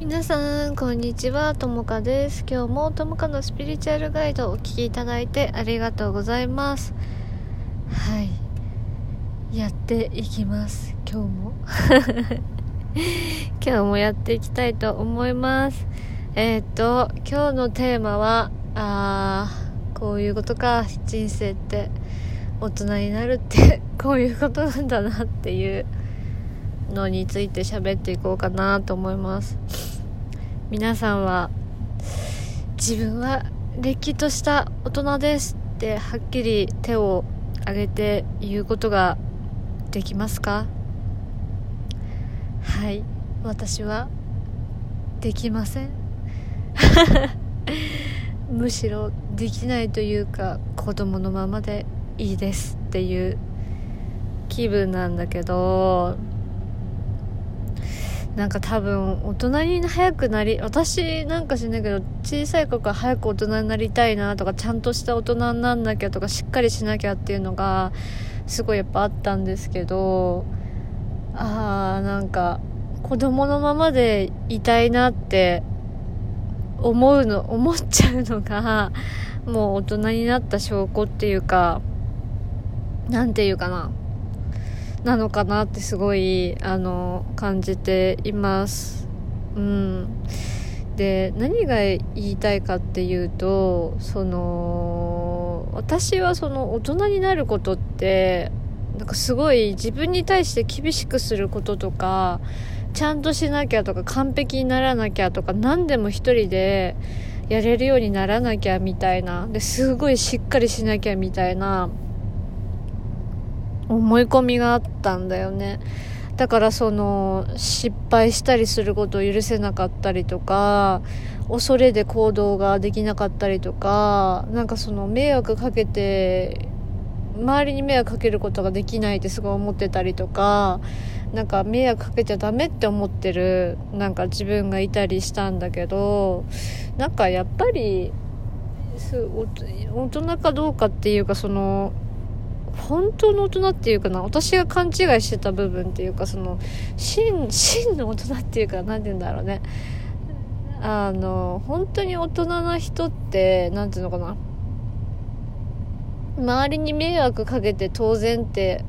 皆さん、こんにちは。ともかです。今日もともかのスピリチュアルガイドをお聴きいただいてありがとうございます。はい。やっていきます。今日も。今日もやっていきたいと思います。えー、っと、今日のテーマは、あー、こういうことか。人生って大人になるって こういうことなんだなっていうのについて喋っていこうかなと思います。皆さんは自分はれっきとした大人ですってはっきり手を挙げて言うことができますか？はい。私はできません。むしろできないというか子供のままでいいですっていう気分なんだけど。なんか多分大人に早くなり私なんか知んないけど小さい頃から早く大人になりたいなとかちゃんとした大人になんなきゃとかしっかりしなきゃっていうのがすごいやっぱあったんですけどあーなんか子供のままでいたいなって思うの思っちゃうのがもう大人になった証拠っていうかなんていうかな。なのかなってすごいあの感じています。うん。で何が言いたいかっていうとその私はその大人になることってなんかすごい自分に対して厳しくすることとかちゃんとしなきゃとか完璧にならなきゃとか何でも一人でやれるようにならなきゃみたいな。ですごいしっかりしなきゃみたいな。思い込みがあったんだよねだからその失敗したりすることを許せなかったりとか恐れで行動ができなかったりとかなんかその迷惑かけて周りに迷惑かけることができないってすごい思ってたりとかなんか迷惑かけちゃダメって思ってるなんか自分がいたりしたんだけどなんかやっぱり大人かどうかっていうかその本当の大人っていうかな私が勘違いしてた部分っていうかその真真の大人っていうか何て言うんだろうね。あの本当に大人な人って何て言うのかな。周りに迷惑かけて当然って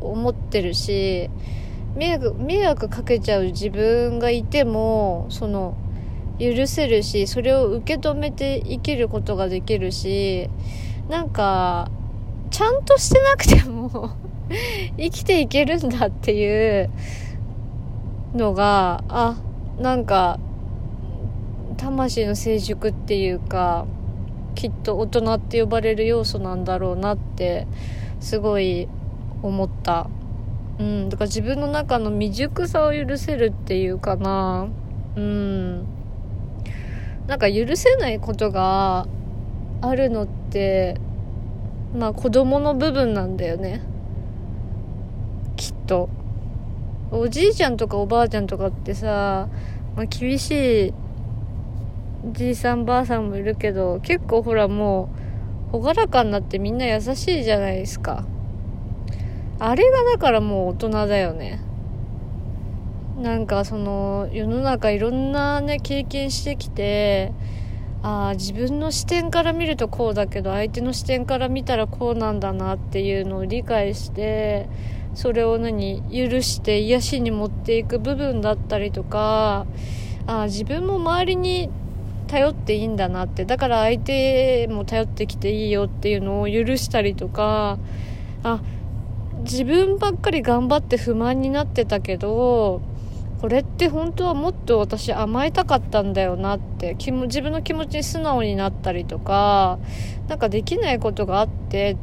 思ってるし迷惑迷惑かけちゃう自分がいてもその許せるしそれを受け止めて生きることができるしなんかちゃんとしてなくても 生きていけるんだっていうのがあなんか魂の成熟っていうかきっと大人って呼ばれる要素なんだろうなってすごい思った。うんだから自分の中の未熟さを許せるっていうかな。うん。なんか許せないことがあるのってまあ子供の部分なんだよね。きっと。おじいちゃんとかおばあちゃんとかってさ、まあ、厳しいじいさんばあさんもいるけど結構ほらもう朗らかになってみんな優しいじゃないですか。あれがだからもう大人だよね。なんかその世の中いろんなね経験してきてああ自分の視点から見るとこうだけど相手の視点から見たらこうなんだなっていうのを理解してそれを何許して癒しに持っていく部分だったりとかあ自分も周りに頼っていいんだなってだから相手も頼ってきていいよっていうのを許したりとかあ自分ばっかり頑張って不満になってたけどこれって本当はもっと私甘えたかったんだよなって気も自分の気持ちに素直になったりとかなんかできないことがあって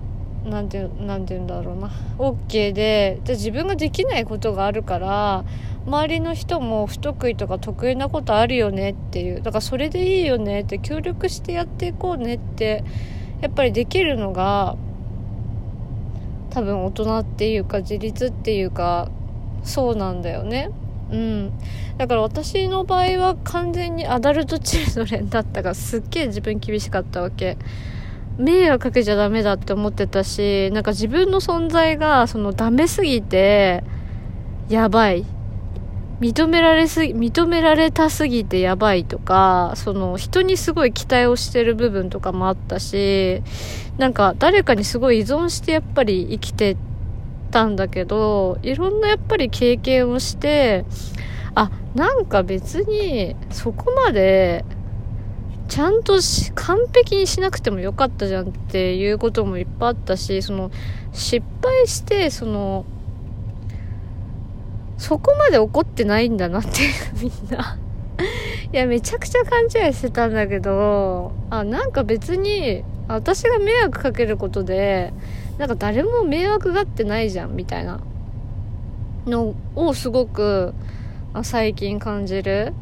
なんてなんて言うんだろうな OK でで自分ができないことがあるから周りの人も不得意とか得意なことあるよねっていうだからそれでいいよねって協力してやっていこうねってやっぱりできるのが多分大人っていうか自立っていうかそうなんだよね。うん。だから私の場合は完全にアダルトチルドレンだったからすっげえ自分厳しかったわけ。迷惑かけちゃダメだって思ってたし、なんか自分の存在がそのダメすぎて、やばい。認められすぎ、認められたすぎてやばいとか、その人にすごい期待をしてる部分とかもあったし、なんか誰かにすごい依存してやっぱり生きてたんだけど、いろんなやっぱり経験をして、あ、なんか別にそこまでちゃんと完璧にしなくてもよかったじゃんっていうこともいっぱいあったし、その失敗して、そのそこまで怒ってないんだなっていうみんな。いや、めちゃくちゃ勘違いしてたんだけど、あ、なんか別に、私が迷惑かけることで、なんか誰も迷惑がってないじゃん、みたいなのをすごく、最近感じる。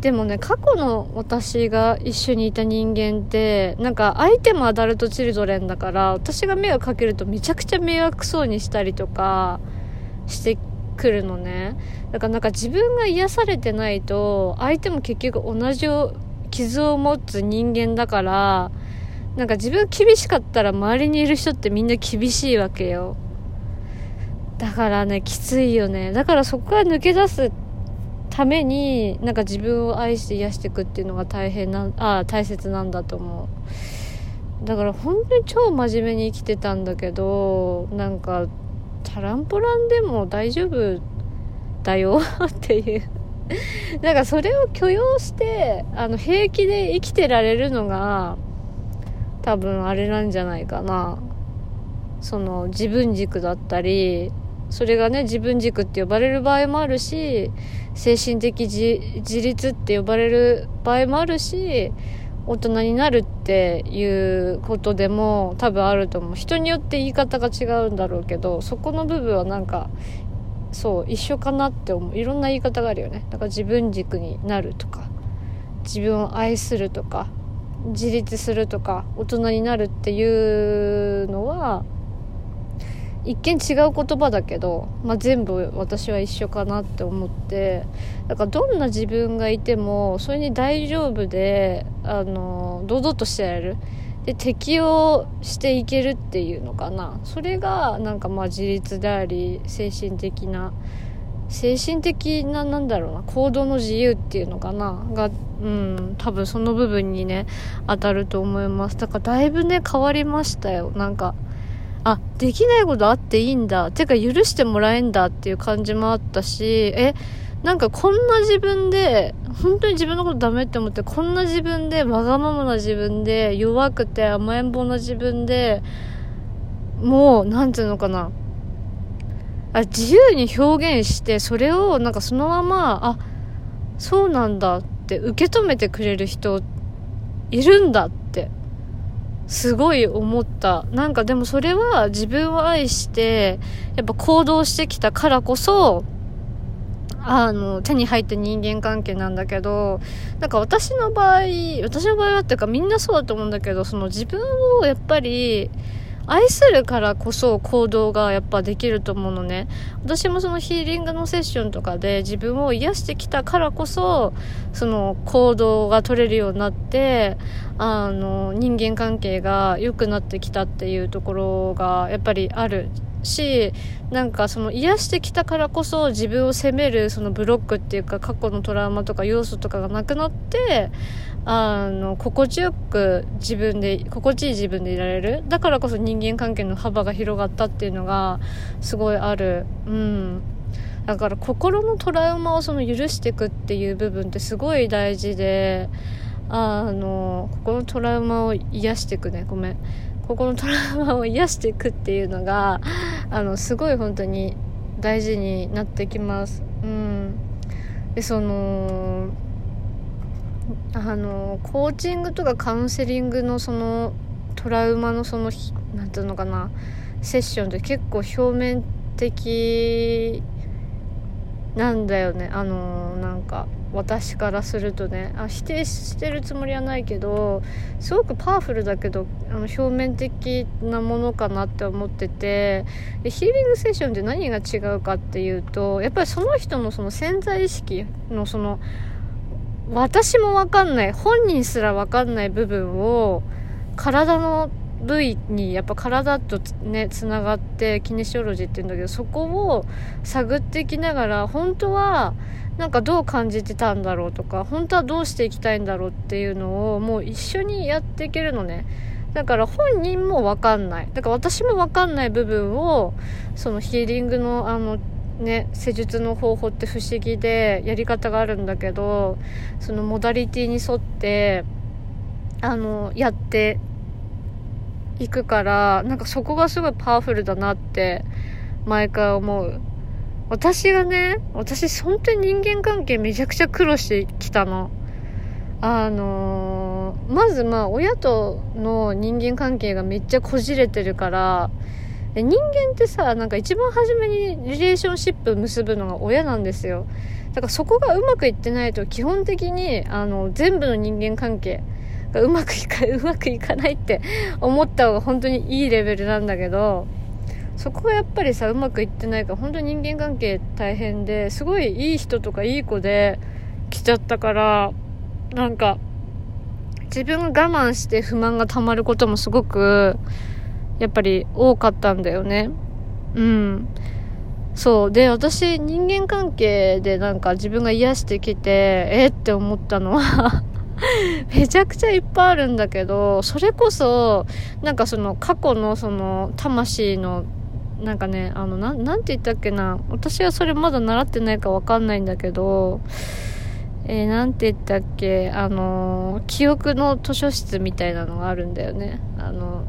でもね、過去の私が一緒にいた人間って、なんか相手もアダルトチルドレンだから、私が迷惑かけるとめちゃくちゃ迷惑そうにしたりとかしてくるのねだからなんか自分が癒されてないと相手も結局同じ傷を持つ人間だからなんか自分厳しかったら周りにいる人ってみんな厳しいわけよ。だからねきついよね。だからそこから抜け出すためになんか自分を愛して癒していくっていうのが大変なああ大切なんだと思う。だから本当に超真面目に生きてたんだけどなんかチャランポランでも大丈夫だよ っていう。なんかそれを許容してあの平気で生きてられるのが多分あれなんじゃないかな。その自分軸だったりそれがね自分軸って呼ばれる場合もあるし精神的自立って呼ばれる場合もあるし大人になるっていうことでも多分あると思う。人によって言い方が違うんだろうけどそこの部分はなんかそう一緒かなって思う。いろんな言い方があるよね。だから自分軸になるとか自分を愛するとか自立するとか大人になるっていうのは一見違う言葉だけど、まあ、全部私は一緒かなって思ってだからどんな自分がいてもそれに大丈夫であの堂々としてやれる。で適応していけるっていうのかな。それがなんかまあ自立であり精神的な精神的ななんだろうな行動の自由っていうのかながうん多分その部分にね当たると思いますだからだいぶね変わりましたよなんかあ、できないことあっていいんだ。てか許してもらえんだっていう感じもあったし、え、なんかこんな自分で、本当に自分のことダメって思って、こんな自分で、わがままな自分で、弱くて甘えん坊な自分で、もう、なんていうのかな。あ、自由に表現して、それをなんかそのまま、あ、そうなんだって受け止めてくれる人いるんだってすごい思った。なんかでもそれは自分を愛して、やっぱ行動してきたからこそ、あの、手に入った人間関係なんだけど、なんか私の場合、私の場合はっていうかみんなそうだと思うんだけど、その自分をやっぱり、愛するからこそ行動がやっぱできると思うのね。私もそのヒーリングのセッションとかで自分を癒してきたからこそ、その行動が取れるようになって、あの、人間関係が良くなってきたっていうところがやっぱりあるしなんかその癒してきたからこそ自分を責めるそのブロックっていうか過去のトラウマとか要素とかがなくなってあの心地よく自分で心地いい自分でいられる。だからこそ人間関係の幅が広がったっていうのがすごいある。うん。だから心のトラウマをその許していくっていう部分ってすごい大事であの心のトラウマを癒していくね。ごめん。ここのトラウマを癒していくっていうのがあのすごい本当に大事になってきます。うん。でそのあのコーチングとかカウンセリングのそのトラウマのその何ていうのかなセッションって結構表面的なんだよね。あのなんか私からするとね。あ否定してるつもりはないけどすごくパワフルだけどあの表面的なものかなって思ってて。でヒーリングセッションって何が違うかっていうとやっぱりその人のその潜在意識のその私もわかんない本人すらわかんない部分を体の部位にやっぱ体とねつながってキネシオロジーって言うんだけどそこを探っていきながら本当はなんかどう感じてたんだろうとか本当はどうしていきたいんだろうっていうのをもう一緒にやっていけるのね。だから本人も分かんない。だから私も分かんない部分をそのヒーリングのあのね施術の方法って不思議でやり方があるんだけどそのモダリティに沿ってあのやっていくからなんかそこがすごいパワフルだなって毎回思う。私がね私本当に人間関係めちゃくちゃ苦労してきたの。あの、まずまあ親との人間関係がめっちゃこじれてるから人間ってさなんか一番初めにリレーションシップ結ぶのが親なんですよ。だからそこがうまくいってないと基本的にあの全部の人間関係がうまくいかうまくいかないって 思った方が本当にいいレベルなんだけどそこがやっぱりさうまくいってないから本当に人間関係大変ですごいいい人とかいい子で来ちゃったからなんか自分が我慢して不満がたまることもすごくやっぱり多かったんだよね。うん。そう。で私人間関係でなんか自分が癒してきてえって思ったのは めちゃくちゃいっぱいあるんだけどそれこそなんかその過去のその魂のなんかねあのななんて言ったっけな私はそれまだ習ってないかわかんないんだけどえー、なんて言ったっけあの記憶の図書室みたいなのがあるんだよね。あの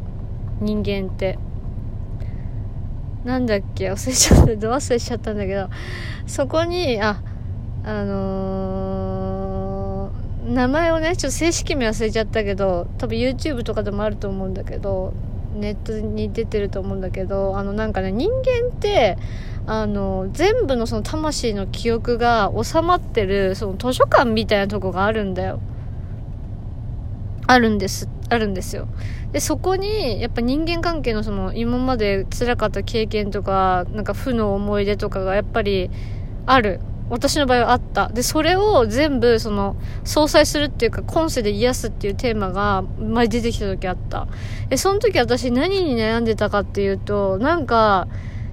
人間って。なんだっけ？忘れちゃった。ど忘れちゃったんだけど。そこにああのー、名前をねちょっと正式名忘れちゃったけど多分 YouTube とかでもあると思うんだけどネットに出てると思うんだけどあのなんかね人間ってあの全部のその魂の記憶が収まってるその図書館みたいなとこがあるんだよ。あるんです。あるんですよ。でそこにやっぱ人間関係のその今まで辛かった経験とかなんか負の思い出とかがやっぱりある私の場合はあった。で、それを全部、その、相殺するっていうか、今世で癒すっていうテーマが、前出てきた時あった。で、その時私何に悩んでたかっていうと、なんか、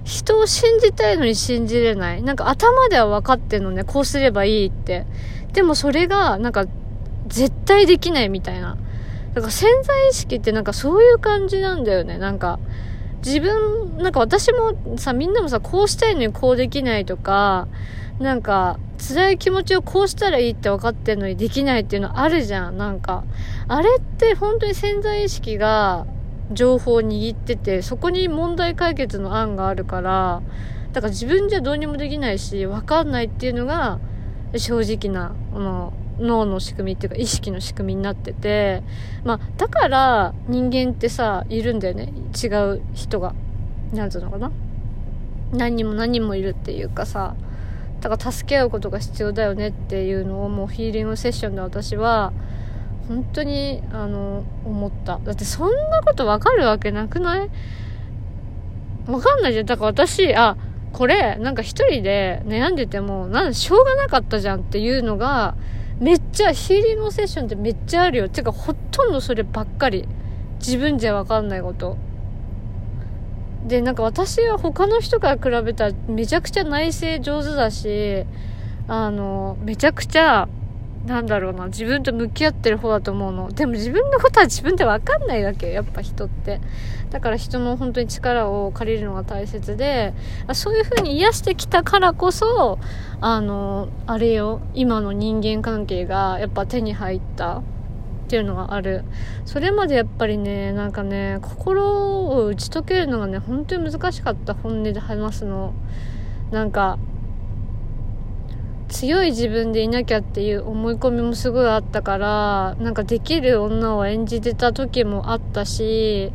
人を信じたいのに信じれない。なんか頭では分かってんのね、こうすればいいって。でもそれが、なんか、絶対できないみたいな。だから潜在意識ってなんかそういう感じなんだよね。なんか、自分、なんか私もさ、みんなもさ、こうしたいのにこうできないとか、なんか、辛い気持ちをこうしたらいいって分かってんのにできないっていうのあるじゃん、なんか。あれって本当に潜在意識が情報を握ってて、そこに問題解決の案があるから、だから自分じゃどうにもできないし、分かんないっていうのが、正直な、あの、脳の仕組みっていうか意識の仕組みになってて、まあ、だから人間ってさ、いるんだよね。違う人が。なんつうのかな。何人も何人もいるっていうかさ、だから助け合うことが必要だよねっていうのをもうヒーリングセッションで私は本当にあの思っただってそんなことわかるわけなくない？わかんないじゃんだから私あこれなんか一人で悩んでてもなんしょうがなかったじゃんっていうのがめっちゃヒーリングセッションってめっちゃあるよ。てかほとんどそればっかり。自分じゃわかんないこと。でなんか私は他の人から比べたらめちゃくちゃ内省上手だしあのめちゃくちゃなんだろうな自分と向き合ってる方だと思うの。でも自分のことは自分で分かんないわけよやっぱ人って。だから人の本当に力を借りるのが大切でそういう風に癒してきたからこそあのあれよ今の人間関係がやっぱ手に入ったっていうのがある。それまでやっぱりねなんかね心を打ち解けるのがね本当に難しかった本音で話すの。なんか強い自分でいなきゃっていう思い込みもすごいあったからなんかできる女を演じてた時もあったし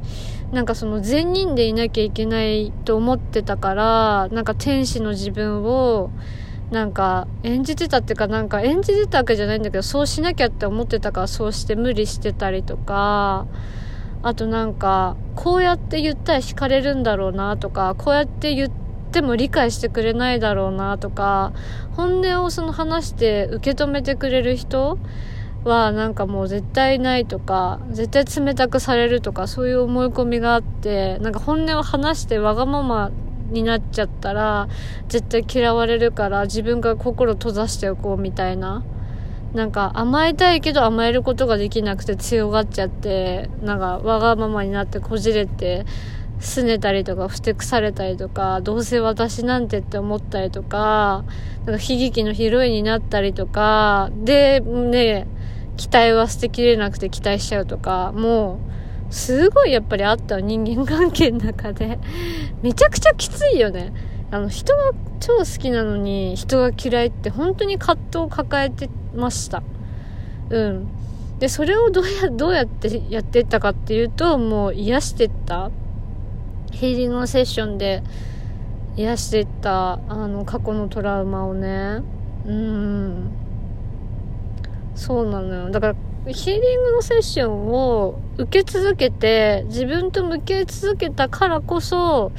なんかその善人でいなきゃいけないと思ってたからなんか天使の自分をなんか演じてたっていうかなんか演じてたわけじゃないんだけどそうしなきゃって思ってたからそうして無理してたりとかあとなんかこうやって言ったら惹かれるんだろうなとかこうやって言っても理解してくれないだろうなとか本音をその話して受け止めてくれる人はなんかもう絶対ないとか絶対冷たくされるとかそういう思い込みがあってなんか本音を話してわがままになっちゃったら絶対嫌われるから自分が心閉ざしておこうみたいな。なんか甘えたいけど甘えることができなくて強がっちゃってなんかわがままになってこじれて拗ねたりとかふてくされたりとかどうせ私なんてって思ったりとかなんか悲劇のヒロインになったりとかでね期待は捨てきれなくて期待しちゃうとかもうすごいやっぱりあった人間関係の中でめちゃくちゃきついよね。あの人が超好きなのに人が嫌いって本当に葛藤を抱えてました。うん。でそれをどうやどうやってやってったかっていうともう癒してった。ヒーリングセッションで癒していったあの過去のトラウマをね。うん。そうなのよ。だからヒーリングのセッションを受け続けて自分と向き合い続けたからこそ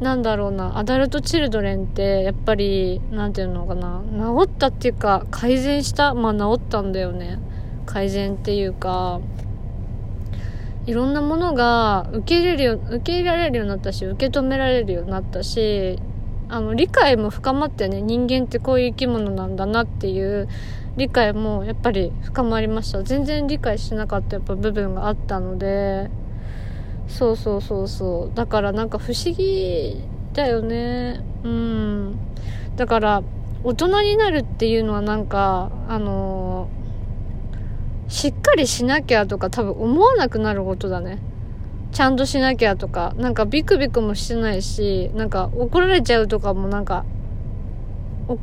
なんだろうなアダルトチルドレンってやっぱり何て言うのかな治ったっていうか改善したまあ治ったんだよね。改善っていうか。いろんなものが受け入れるよ受け入れられるようになったし受け止められるようになったしあの理解も深まってね人間ってこういう生き物なんだなっていう理解もやっぱり深まりました。全然理解してなかったやっぱ部分があったのでそうそうそうそう。だからなんか不思議だよね。うん。だから大人になるっていうのはなんかあのー、しっかりしなきゃとか多分思わなくなることだね。ちゃんとしなきゃとか。なんかビクビクもしてないしなんか怒られちゃうとかもなんか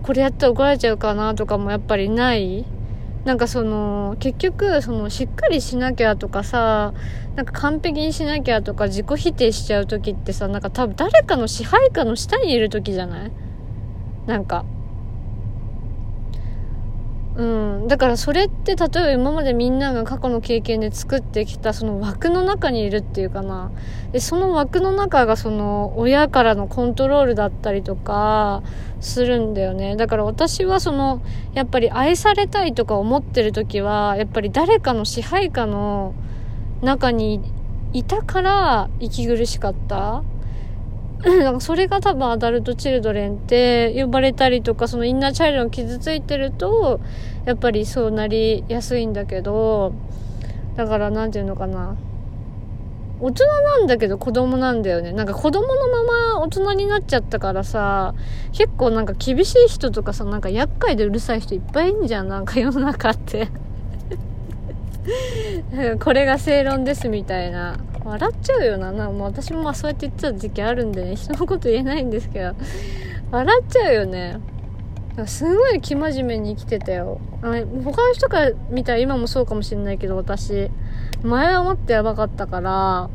これやったら怒られちゃうかなとかもやっぱりない。なんかその結局そのしっかりしなきゃとかさなんか完璧にしなきゃとか自己否定しちゃう時ってさなんか多分誰かの支配下の下にいる時じゃない？なんか。うん、だからそれって例えば今までみんなが過去の経験で作ってきたその枠の中にいるっていうかな。でその枠の中がその親からのコントロールだったりとかするんだよね。だから私はそのやっぱり愛されたいとか思ってる時はやっぱり誰かの支配下の中にいたから息苦しかった。なんかそれが多分アダルトチルドレンって呼ばれたりとかそのインナーチャイルドが傷ついてるとやっぱりそうなりやすいんだけどだから何て言うのかな。大人なんだけど子供なんだよね。なんか子供のまま大人になっちゃったからさ結構なんか厳しい人とかさなんか厄介でうるさい人いっぱいいんじゃん。なんか世の中って。これが正論ですみたいな。笑っちゃうよな。なもう私もまあそうやって言ってた時期あるんでね人のこと言えないんですけど。笑っちゃうよね。すごい生真面目に生きてたよ。他の人から見たら今もそうかもしれないけど私。前はもっとやばかったから。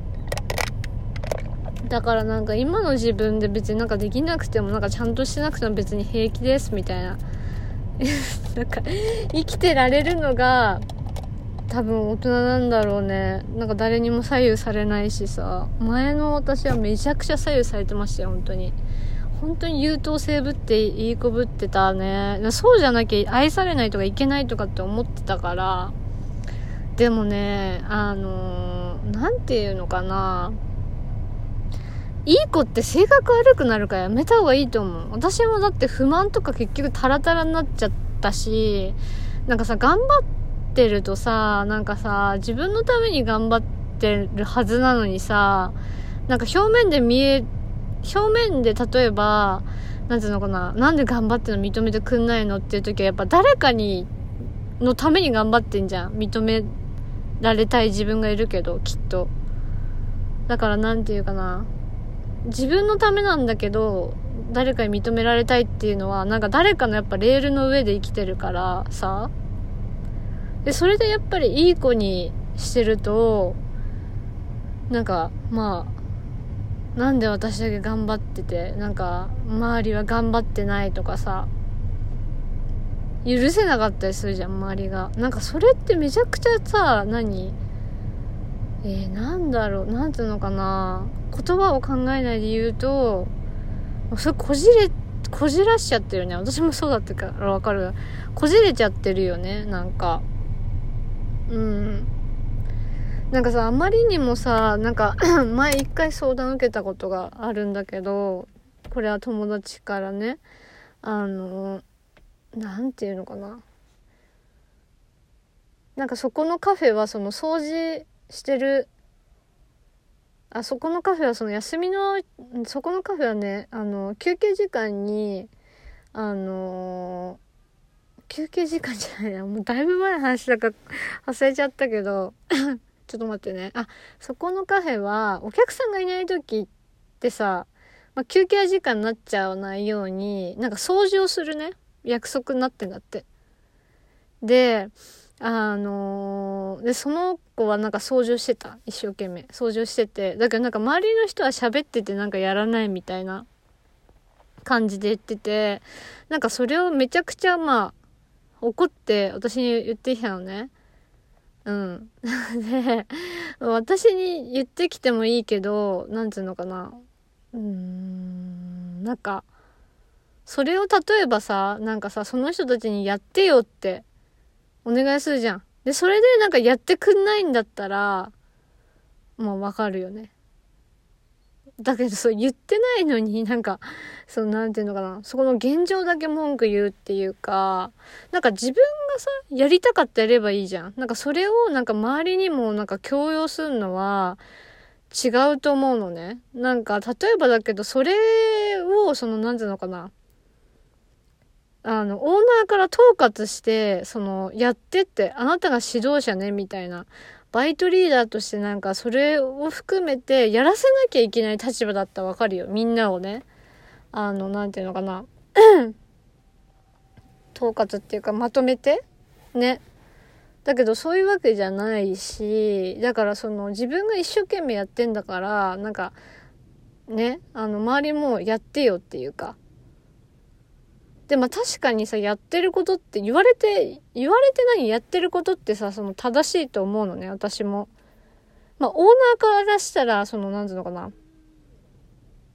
だからなんか今の自分で別になんかできなくてもなんかちゃんとしてなくても別に平気ですみたいな。なんか生きてられるのが多分大人なんだろうね。なんか誰にも左右されないしさ。前の私はめちゃくちゃ左右されてましたよ本当に。本当に優等生ぶっていい子ぶってたね。そうじゃなきゃ愛されないとかいけないとかって思ってたから。でもねあの何て言うのかな。いい子って性格悪くなるからやめた方がいいと思う。私もだって不満とか結局タラタラになっちゃったしなんかさ頑張ってってるとさ、なんかさ、自分のために頑張ってるはずなのにさ、なんか表面で見え、表面で例えば、なんていうのかな、なんで頑張ってるの認めてくんないのっていう時はやっぱ誰かに、のために頑張ってんじゃん。認められたい自分がいるけど、きっと。だからなんていうかな、自分のためなんだけど、誰かに認められたいっていうのは、なんか誰かのやっぱレールの上で生きてるからさ、でそれでやっぱりいい子にしてるとなんかまあなんで私だけ頑張っててなんか周りは頑張ってないとかさ許せなかったりするじゃん周りが。なんかそれってめちゃくちゃさ何えー、なんだろうなんていうのかな言葉を考えないで言うとそれこじれこじらしちゃってるね。私もそうだったからわかる。こじれちゃってるよねなんか。うん。なんかさあまりにもさなんか 前一回相談受けたことがあるんだけどこれは友達からねあの何て言うのかな。なんかそこのカフェはその掃除してるあそこのカフェはその休みのそこのカフェはねあの休憩時間にあの休憩時間じゃないなもうだいぶ前の話だから忘れちゃったけど ちょっと待ってねあそこのカフェはお客さんがいない時ってさ、まあ、休憩時間になっちゃわないようになんか掃除をするね約束になってんだってであのー、で、その子はなんか掃除をしてた。一生懸命。掃除をしてて。だけどなんか周りの人は喋っててなんかやらないみたいな感じで言ってて、なんかそれをめちゃくちゃまあ、怒って私に言ってきたのね。うん。で、私に言ってきてもいいけど、なんつうのかな。うーん、なんか、それを例えばさ、なんかさ、その人たちにやってよってお願いするじゃん。で、それでなんかやってくんないんだったら、もうわかるよね。だけどそう言ってないのに なんか、そのなんていうのかな、そこの現状だけ文句言うっていうか、なんか自分がさ、やりたかったやればいいじゃん。なんかそれをなんか周りにもなんか強要するのは違うと思うのね。なんか例えばだけどそれをそのなんていうのかな、あの、オーナーから統括して、その、やってって、あなたが指導者ね、みたいな。バイトリーダーとしてなんか、それを含めて、やらせなきゃいけない立場だったらわかるよ。みんなをね。あの、なんていうのかな。統括っていうか、まとめてね。だけど、そういうわけじゃないし、だからその、自分が一生懸命やってんだから、なんか、ね、あの、周りもやってよっていうか、で、まあ確かにさ、やってることって言われて、言われて何やってることってさ、その正しいと思うのね、私も。まあオーナーからしたら、その、なんていうのかな。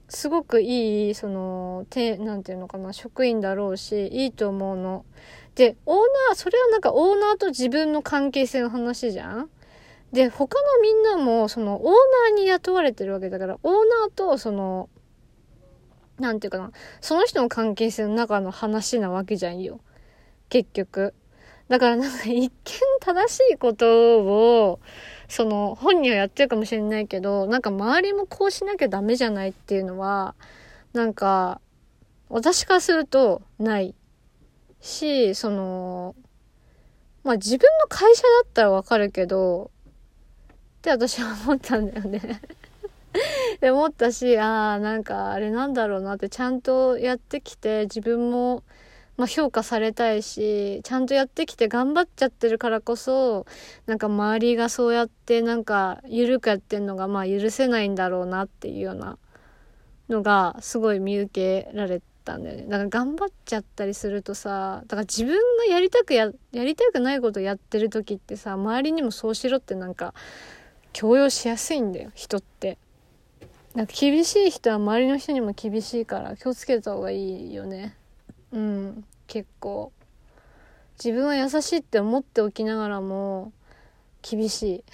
すごくいい、その、て、なんていうのかな、職員だろうし、いいと思うの。で、オーナー、それはなんかオーナーと自分の関係性の話じゃん？で、他のみんなも、その、オーナーに雇われてるわけだから、オーナーと、その、なんていうかな、その人の関係性の中の話なわけじゃんよ。結局。だからなんか一見正しいことを、その本人はやってるかもしれないけど、なんか周りもこうしなきゃダメじゃないっていうのは、なんか、私からするとないし、その、まあ自分の会社だったらわかるけど、って私は思ったんだよね 思ったし、ああ、なんかあれなんだろうなってちゃんとやってきて自分も、まあ、評価されたいし、ちゃんとやってきて頑張っちゃってるからこそ、なんか周りがそうやってなんか緩くやってんのがまあ許せないんだろうなっていうようなのがすごい見受けられたんだよね。だから頑張っちゃったりするとさ、だから自分がやりたくや、やりたくないことやってる時ってさ、周りにもそうしろってなんか強要しやすいんだよ、人って。なんか厳しい人は周りの人にも厳しいから気をつけた方がいいよね。うん結構。自分は優しいって思っておきながらも厳しい。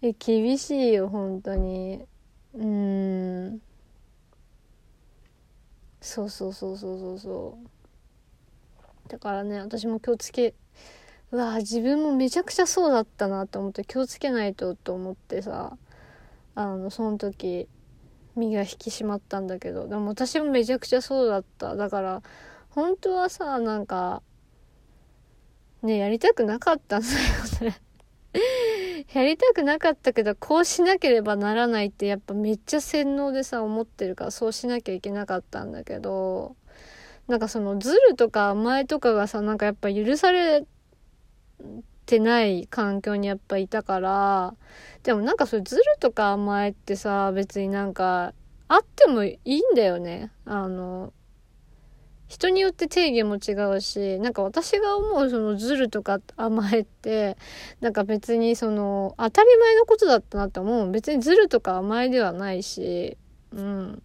え厳しいよ本当に。うん。そうそうそうそうそうそう。だからね私も気をつけうわ自分もめちゃくちゃそうだったなと思って気をつけないとと思ってさ。あのその時身が引き締まったんだけど。でも私もめちゃくちゃそうだった。だから本当はさなんかねやりたくなかったんだよね。やりたくなかったけどこうしなければならないってやっぱめっちゃ洗脳でさ思ってるからそうしなきゃいけなかったんだけど。なんかそのズルとか甘えとかがさなんかやっぱ許されてない環境にやっぱいたからでもなんかそれズルとか甘えってさ別になんかあってもいいんだよね。あの人によって定義も違うしなんか私が思うそのズルとか甘えってなんか別にその当たり前のことだったなって思う別にズルとか甘えではないしうん。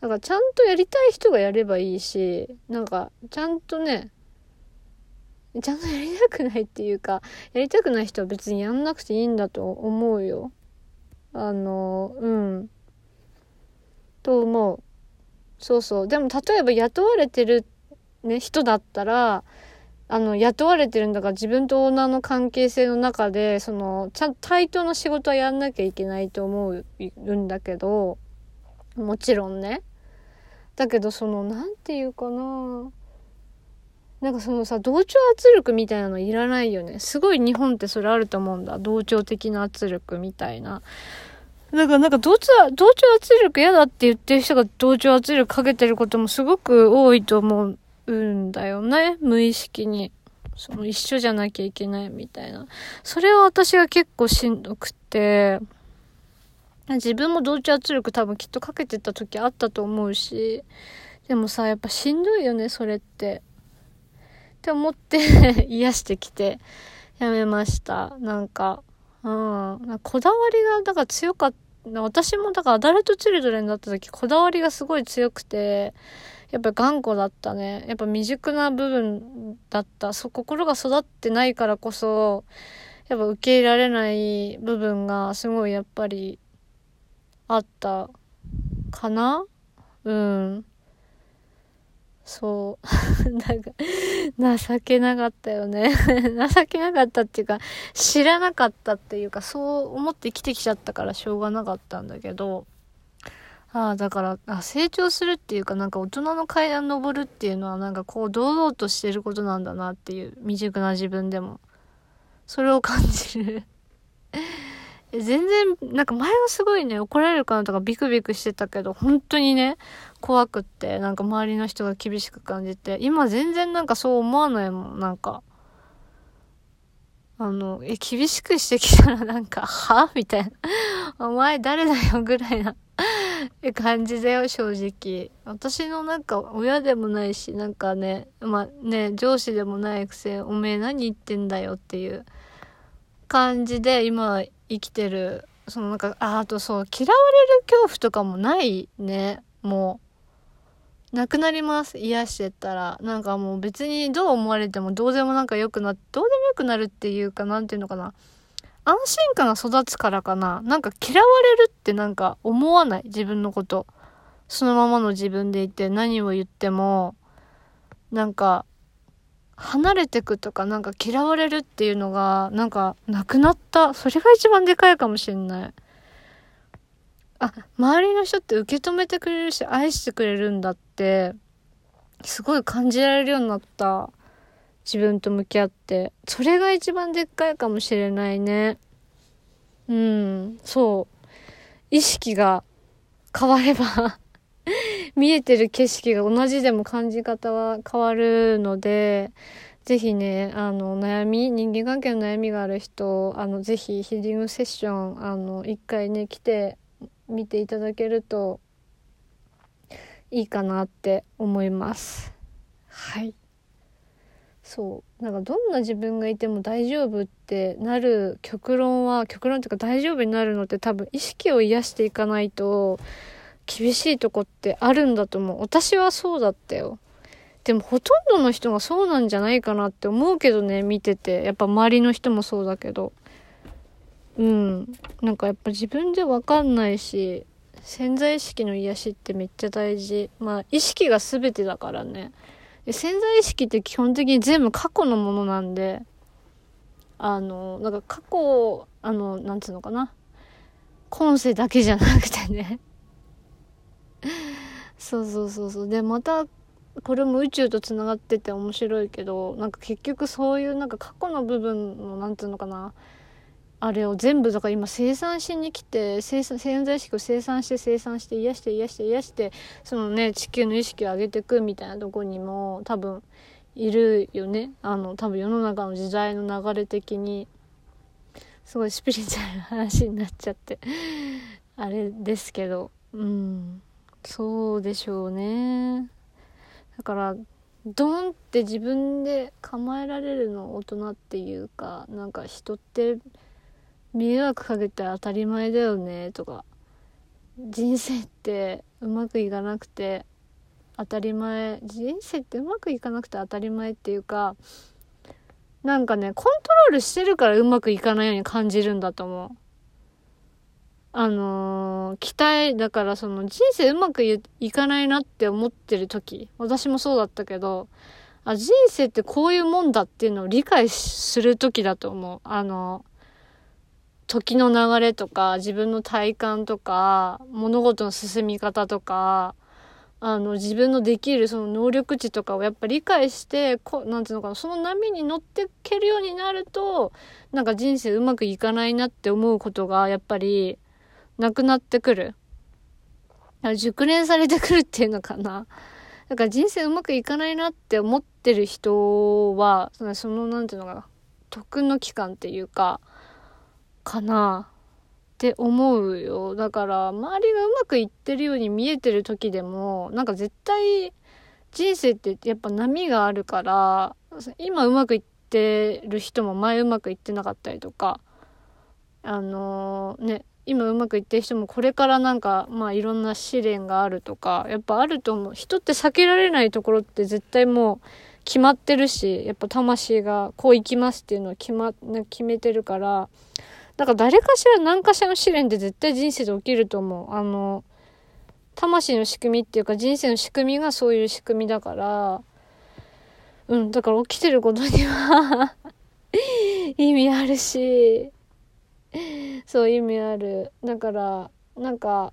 だかちゃんとやりたい人がやればいいしなんかちゃんとねちゃんとやりたくないっていうか、やりたくない人は別にやんなくていいんだと思うよ。あの、うん。と思う。そうそう。でも例えば雇われてるね、人だったら、あの、雇われてるんだから自分とオーナーの関係性の中で、その、ちゃんと対等な仕事はやんなきゃいけないと思うんだけど、もちろんね。だけど、その、なんていうかななんかそのさ、同調圧力みたいなのいらないよね。すごい日本ってそれあると思うんだ。同調的な圧力みたいな。だからなんか同調、同調圧力嫌だって言ってる人が同調圧力かけてることもすごく多いと思うんだよね。無意識に。その一緒じゃなきゃいけないみたいな。それは私が結構しんどくて、自分も同調圧力多分きっとかけてた時あったと思うし、でもさ、やっぱしんどいよね、それって。って思って 癒してきて、やめました。なんか、うん。こだわりが、だから強かった。私もだからアダルトチルドレンだった時、こだわりがすごい強くて、やっぱ頑固だったね。やっぱ未熟な部分だった。そう、心が育ってないからこそ、やっぱ受け入れられない部分がすごいやっぱりあったかな？うん。そう。なんか、情けなかったよね。情けなかったっていうか、知らなかったっていうか、そう思って生きてきちゃったからしょうがなかったんだけど、ああ、だから、あ、成長するっていうか、なんか大人の階段登るっていうのは、なんかこう、堂々としてることなんだなっていう、未熟な自分でも。それを感じる全然、なんか前はすごいね、怒られるかなとかビクビクしてたけど、本当にね、怖くって、なんか周りの人が厳しく感じて、今全然なんかそう思わないもん、なんか。あの、え、厳しくしてきたらなんか、は？みたいな。お前誰だよぐらいな感じだよ、正直。私のなんか親でもないし、なんかね、まあね、上司でもないくせ、おめえ何言ってんだよっていう感じで今生きてる。そのなんか、あ、あとそう、嫌われる恐怖とかもないね。もう、なくなります。癒してったら。なんかもう別にどう思われてもどうでもなんか良くな、どうでも良くなるっていうか、なんていうのかな。安心感が育つからかな。なんか嫌われるってなんか思わない。自分のこと。そのままの自分でいて何を言っても、なんか離れてくとかなんか嫌われるっていうのがなんかなくなった？それが一番でかいかもしんない。あ、周りの人って受け止めてくれるし愛してくれるんだってすごい感じられるようになった。自分と向き合って。それが一番でっかいかもしれないね。うん、そう。意識が変われば見えてる景色が同じでも感じ方は変わるので、ぜひね、あの、悩み、人間関係の悩みがある人、あの、ぜひヒーリングセッション、あの、一回ね、来てみていただけるといいかなって思います。はい。そう。なんかどんな自分がいても大丈夫ってなる極論は、極論っていうか大丈夫になるのって多分意識を癒していかないと、厳しいとこってあるんだと思う。私はそうだったよ。でもほとんどの人がそうなんじゃないかなって思うけどね、見てて。やっぱ周りの人もそうだけど。うん。なんかやっぱ自分でわかんないし、潜在意識の癒しってめっちゃ大事。まあ意識が全てだからね。潜在意識って基本的に全部過去のものなんで、あの、なんか過去、あの、なんつうのかな。今世だけじゃなくてねそうそうそうそう。で、また、これも宇宙と繋がってて面白いけど、なんか結局そういうなんか過去の部分の、なんていうのかな、あれを全部だから今生産しに来て生産潜在意識を生産して生産して癒して癒して癒してそのね地球の意識を上げていくみたいなとこにも多分いるよね。あの多分世の中の時代の流れ的に。すごいスピリチュアルな話になっちゃって。あれですけど。うん。そうでしょうねだからドンって自分で構えられるの大人っていうかなんか人って迷惑かけて当たり前だよねとか人生ってうまくいかなくて当たり前人生ってうまくいかなくて当たり前っていうかなんかね、コントロールしてるからうまくいかないように感じるんだと思う。あのー、期待、だからその人生うまくいかないなって思ってる時、私もそうだったけど、あ、人生ってこういうもんだっていうのを理解する時だと思う。あの、時の流れとか、自分の体感とか、物事の進み方とか、あの、自分のできるその能力値とかをやっぱ理解して、こなんていうのかな、その波に乗っていけるようになると、なんか人生うまくいかないなって思うことが、やっぱり、なくなってくる。熟練されてくるっていうのかな。だから人生うまくいかないなって思ってる人は、その、なんていうのかな、特の期間っていうか、かなって思うよ。だから、周りがうまくいってるように見えてる時でも、なんか絶対、人生ってやっぱ波があるから、今うまくいってる人も前うまくいってなかったりとか、あのー、ね、今うまくいってる人もこれからなんかまあいろんな試練があるとかやっぱあると思う。人って避けられないところって絶対もう決まってるしやっぱ魂がこう生きますっていうのは決ま決めてるからだから誰かしら何かしらの試練って絶対人生で起きると思う。あの魂の仕組みっていうか人生の仕組みがそういう仕組みだからうんだから起きてることには 意味あるし そう意味ある。だからなんか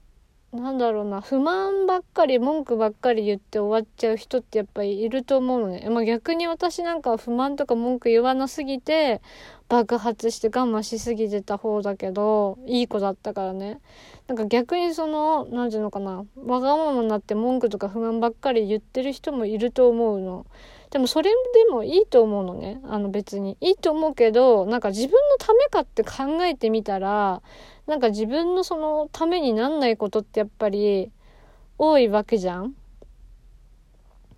なんだろうな。不満ばっかり文句ばっかり言って終わっちゃう人ってやっぱりいると思うのね、まあ、逆に私なんか不満とか文句言わなすぎて爆発して我慢しすぎてた方だけどいい子だったからね。なんか逆にその何て言うのかな。わがままになって文句とか不満ばっかり言ってる人もいると思うの。でもそれでもいいと思うのね。あの別に。いいと思うけど、なんか自分のためかって考えてみたら、なんか自分のそのためになんないことってやっぱり多いわけじゃん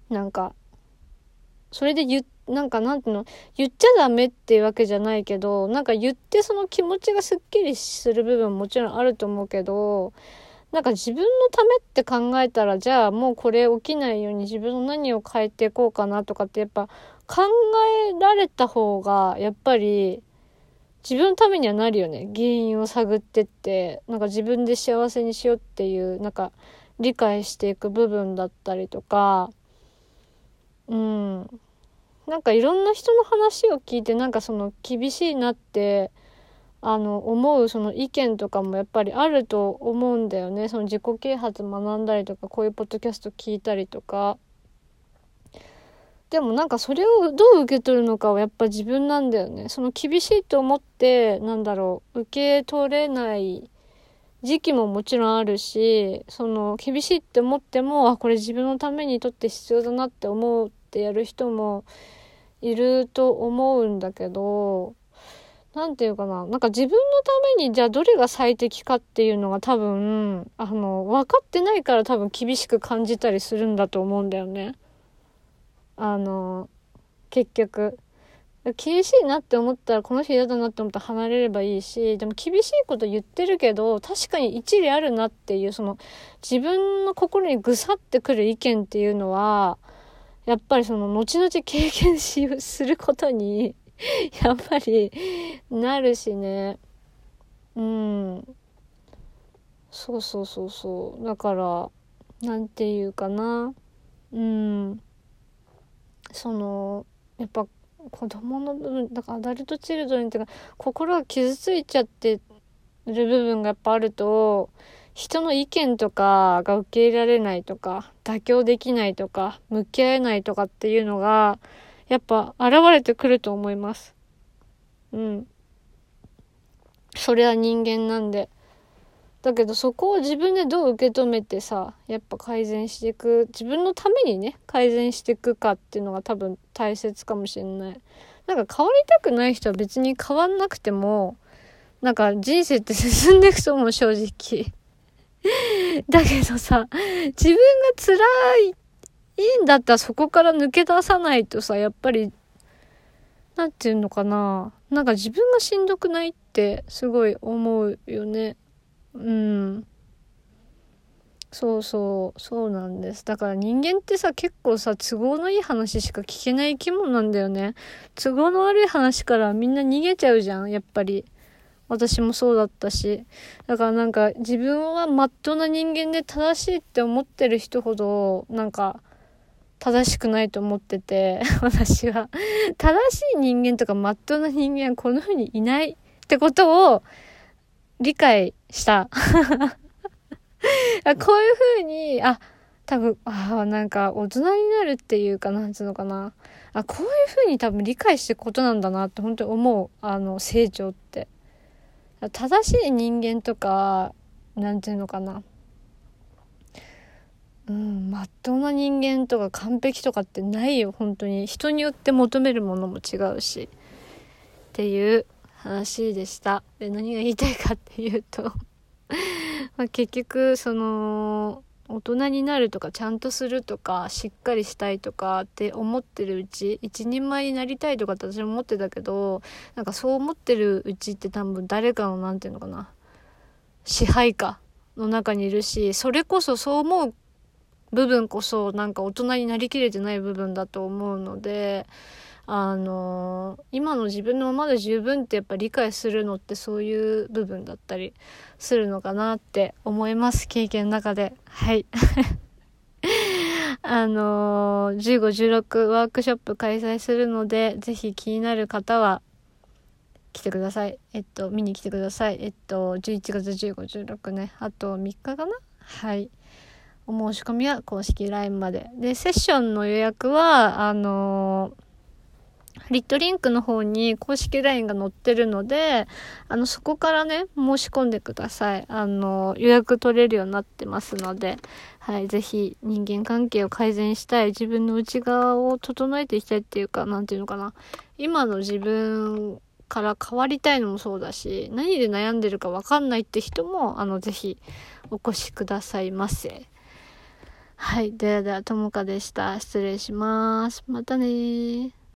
なんか、それで言なんかなんていうの、言っちゃダメっていうわけじゃないけど、なんか言ってその気持ちがすっきりする部分ももちろんあると思うけど、なんか自分のためって考えたら、じゃあもうこれ起きないように自分の何を変えていこうかなとかってやっぱ考えられた方が、やっぱり自分のためにはなるよね。原因を探ってって、なんか自分で幸せにしようっていう、なんか理解していく部分だったりとか、うん。なんかいろんな人の話を聞いて、なんかその厳しいなって、あの思うその意見とかもやっぱりあると思うんだよね。その自己啓発学んだりとかこういうポッドキャスト聞いたりとか。でもなんかそれをどう受け取るのかはやっぱ自分なんだよね。その厳しいと思ってなんだろう受け取れない時期ももちろんあるしその厳しいって思ってもあこれ自分のためにとって必要だなって思うってやる人もいると思うんだけどなんていうかな。なんか自分のためにじゃあどれが最適かっていうのが多分、あの、分かってないから多分厳しく感じたりするんだと思うんだよね。あの、結局。厳しいなって思ったらこの人嫌だなって思ったら離れればいいしでも厳しいこと言ってるけど確かに一理あるなっていうその自分の心にぐさってくる意見っていうのはやっぱりその後々経験しすることに やっぱりなるしね。うん。そうそうそうそう。だからなんていうかな。うん。そのやっぱ子供の部分だからアダルトチルドレンっていうか心が傷ついちゃってる部分がやっぱあると人の意見とかが受け入れられないとか妥協できないとか向き合えないとかっていうのがやっぱ現れてくると思います。うん。それは人間なんで。だけどそこを自分でどう受け止めてさ、やっぱ改善していく、自分のためにね、改善していくかっていうのが多分大切かもしれない。なんか変わりたくない人は別に変わんなくても、なんか人生って進んでいくと思う、正直。だけどさ、自分が辛いいいんだったらそこから抜け出さないとさ、やっぱり、なんていうのかな。なんか自分がしんどくないってすごい思うよね。うん。そうそう、そうなんです。だから人間ってさ、結構さ、都合のいい話しか聞けない生き物なんだよね。都合の悪い話からみんな逃げちゃうじゃん、やっぱり。私もそうだったし。だからなんか自分はまっとうな人間で正しいって思ってる人ほど、なんか、正しくないと思ってて、私は。正しい人間とかまっとうな人間はこの世にいないってことを理解した。こういう風に、あ、多分、ああ、なんか大人になるっていうかなんつうのかな。あ、こういう風に多分理解していくことなんだなって本当に思う。あの、成長って。正しい人間とか、なんていうのかな。うん、まっとうな人間とか完璧とかってないよ、本当に。人によって求めるものも違うし。っていう話でした。で、何が言いたいかっていうと ま結局、その、大人になるとか、ちゃんとするとか、しっかりしたいとかって思ってるうち、一人前になりたいとかって私も思ってたけど、なんかそう思ってるうちって多分誰かの、なんていうのかな、支配下の中にいるし、それこそそう思う部分こそなんか大人になりきれてない部分だと思うので、あの今の自分のままで十分ってやっぱ理解するのってそういう部分だったりするのかなって思います。経験の中で。はい。あのー、15、16ワークショップ開催するのでぜひ気になる方は来てください。えっと見に来てください。えっと11月15、16ね。あと3日かな？はい。お申し込みは公式 LINE まででセッションの予約はあのーリットリンクの方に公式 LINE が載ってるので、あの、そこからね、申し込んでください。あの、予約取れるようになってますので、はい、ぜひ人間関係を改善したい、自分の内側を整えていきたいっていうか、なんていうのかな。今の自分から変わりたいのもそうだし、何で悩んでるかわかんないって人も、あの、ぜひお越しくださいませ。はい、ではでは、ともかでした。失礼します。またね。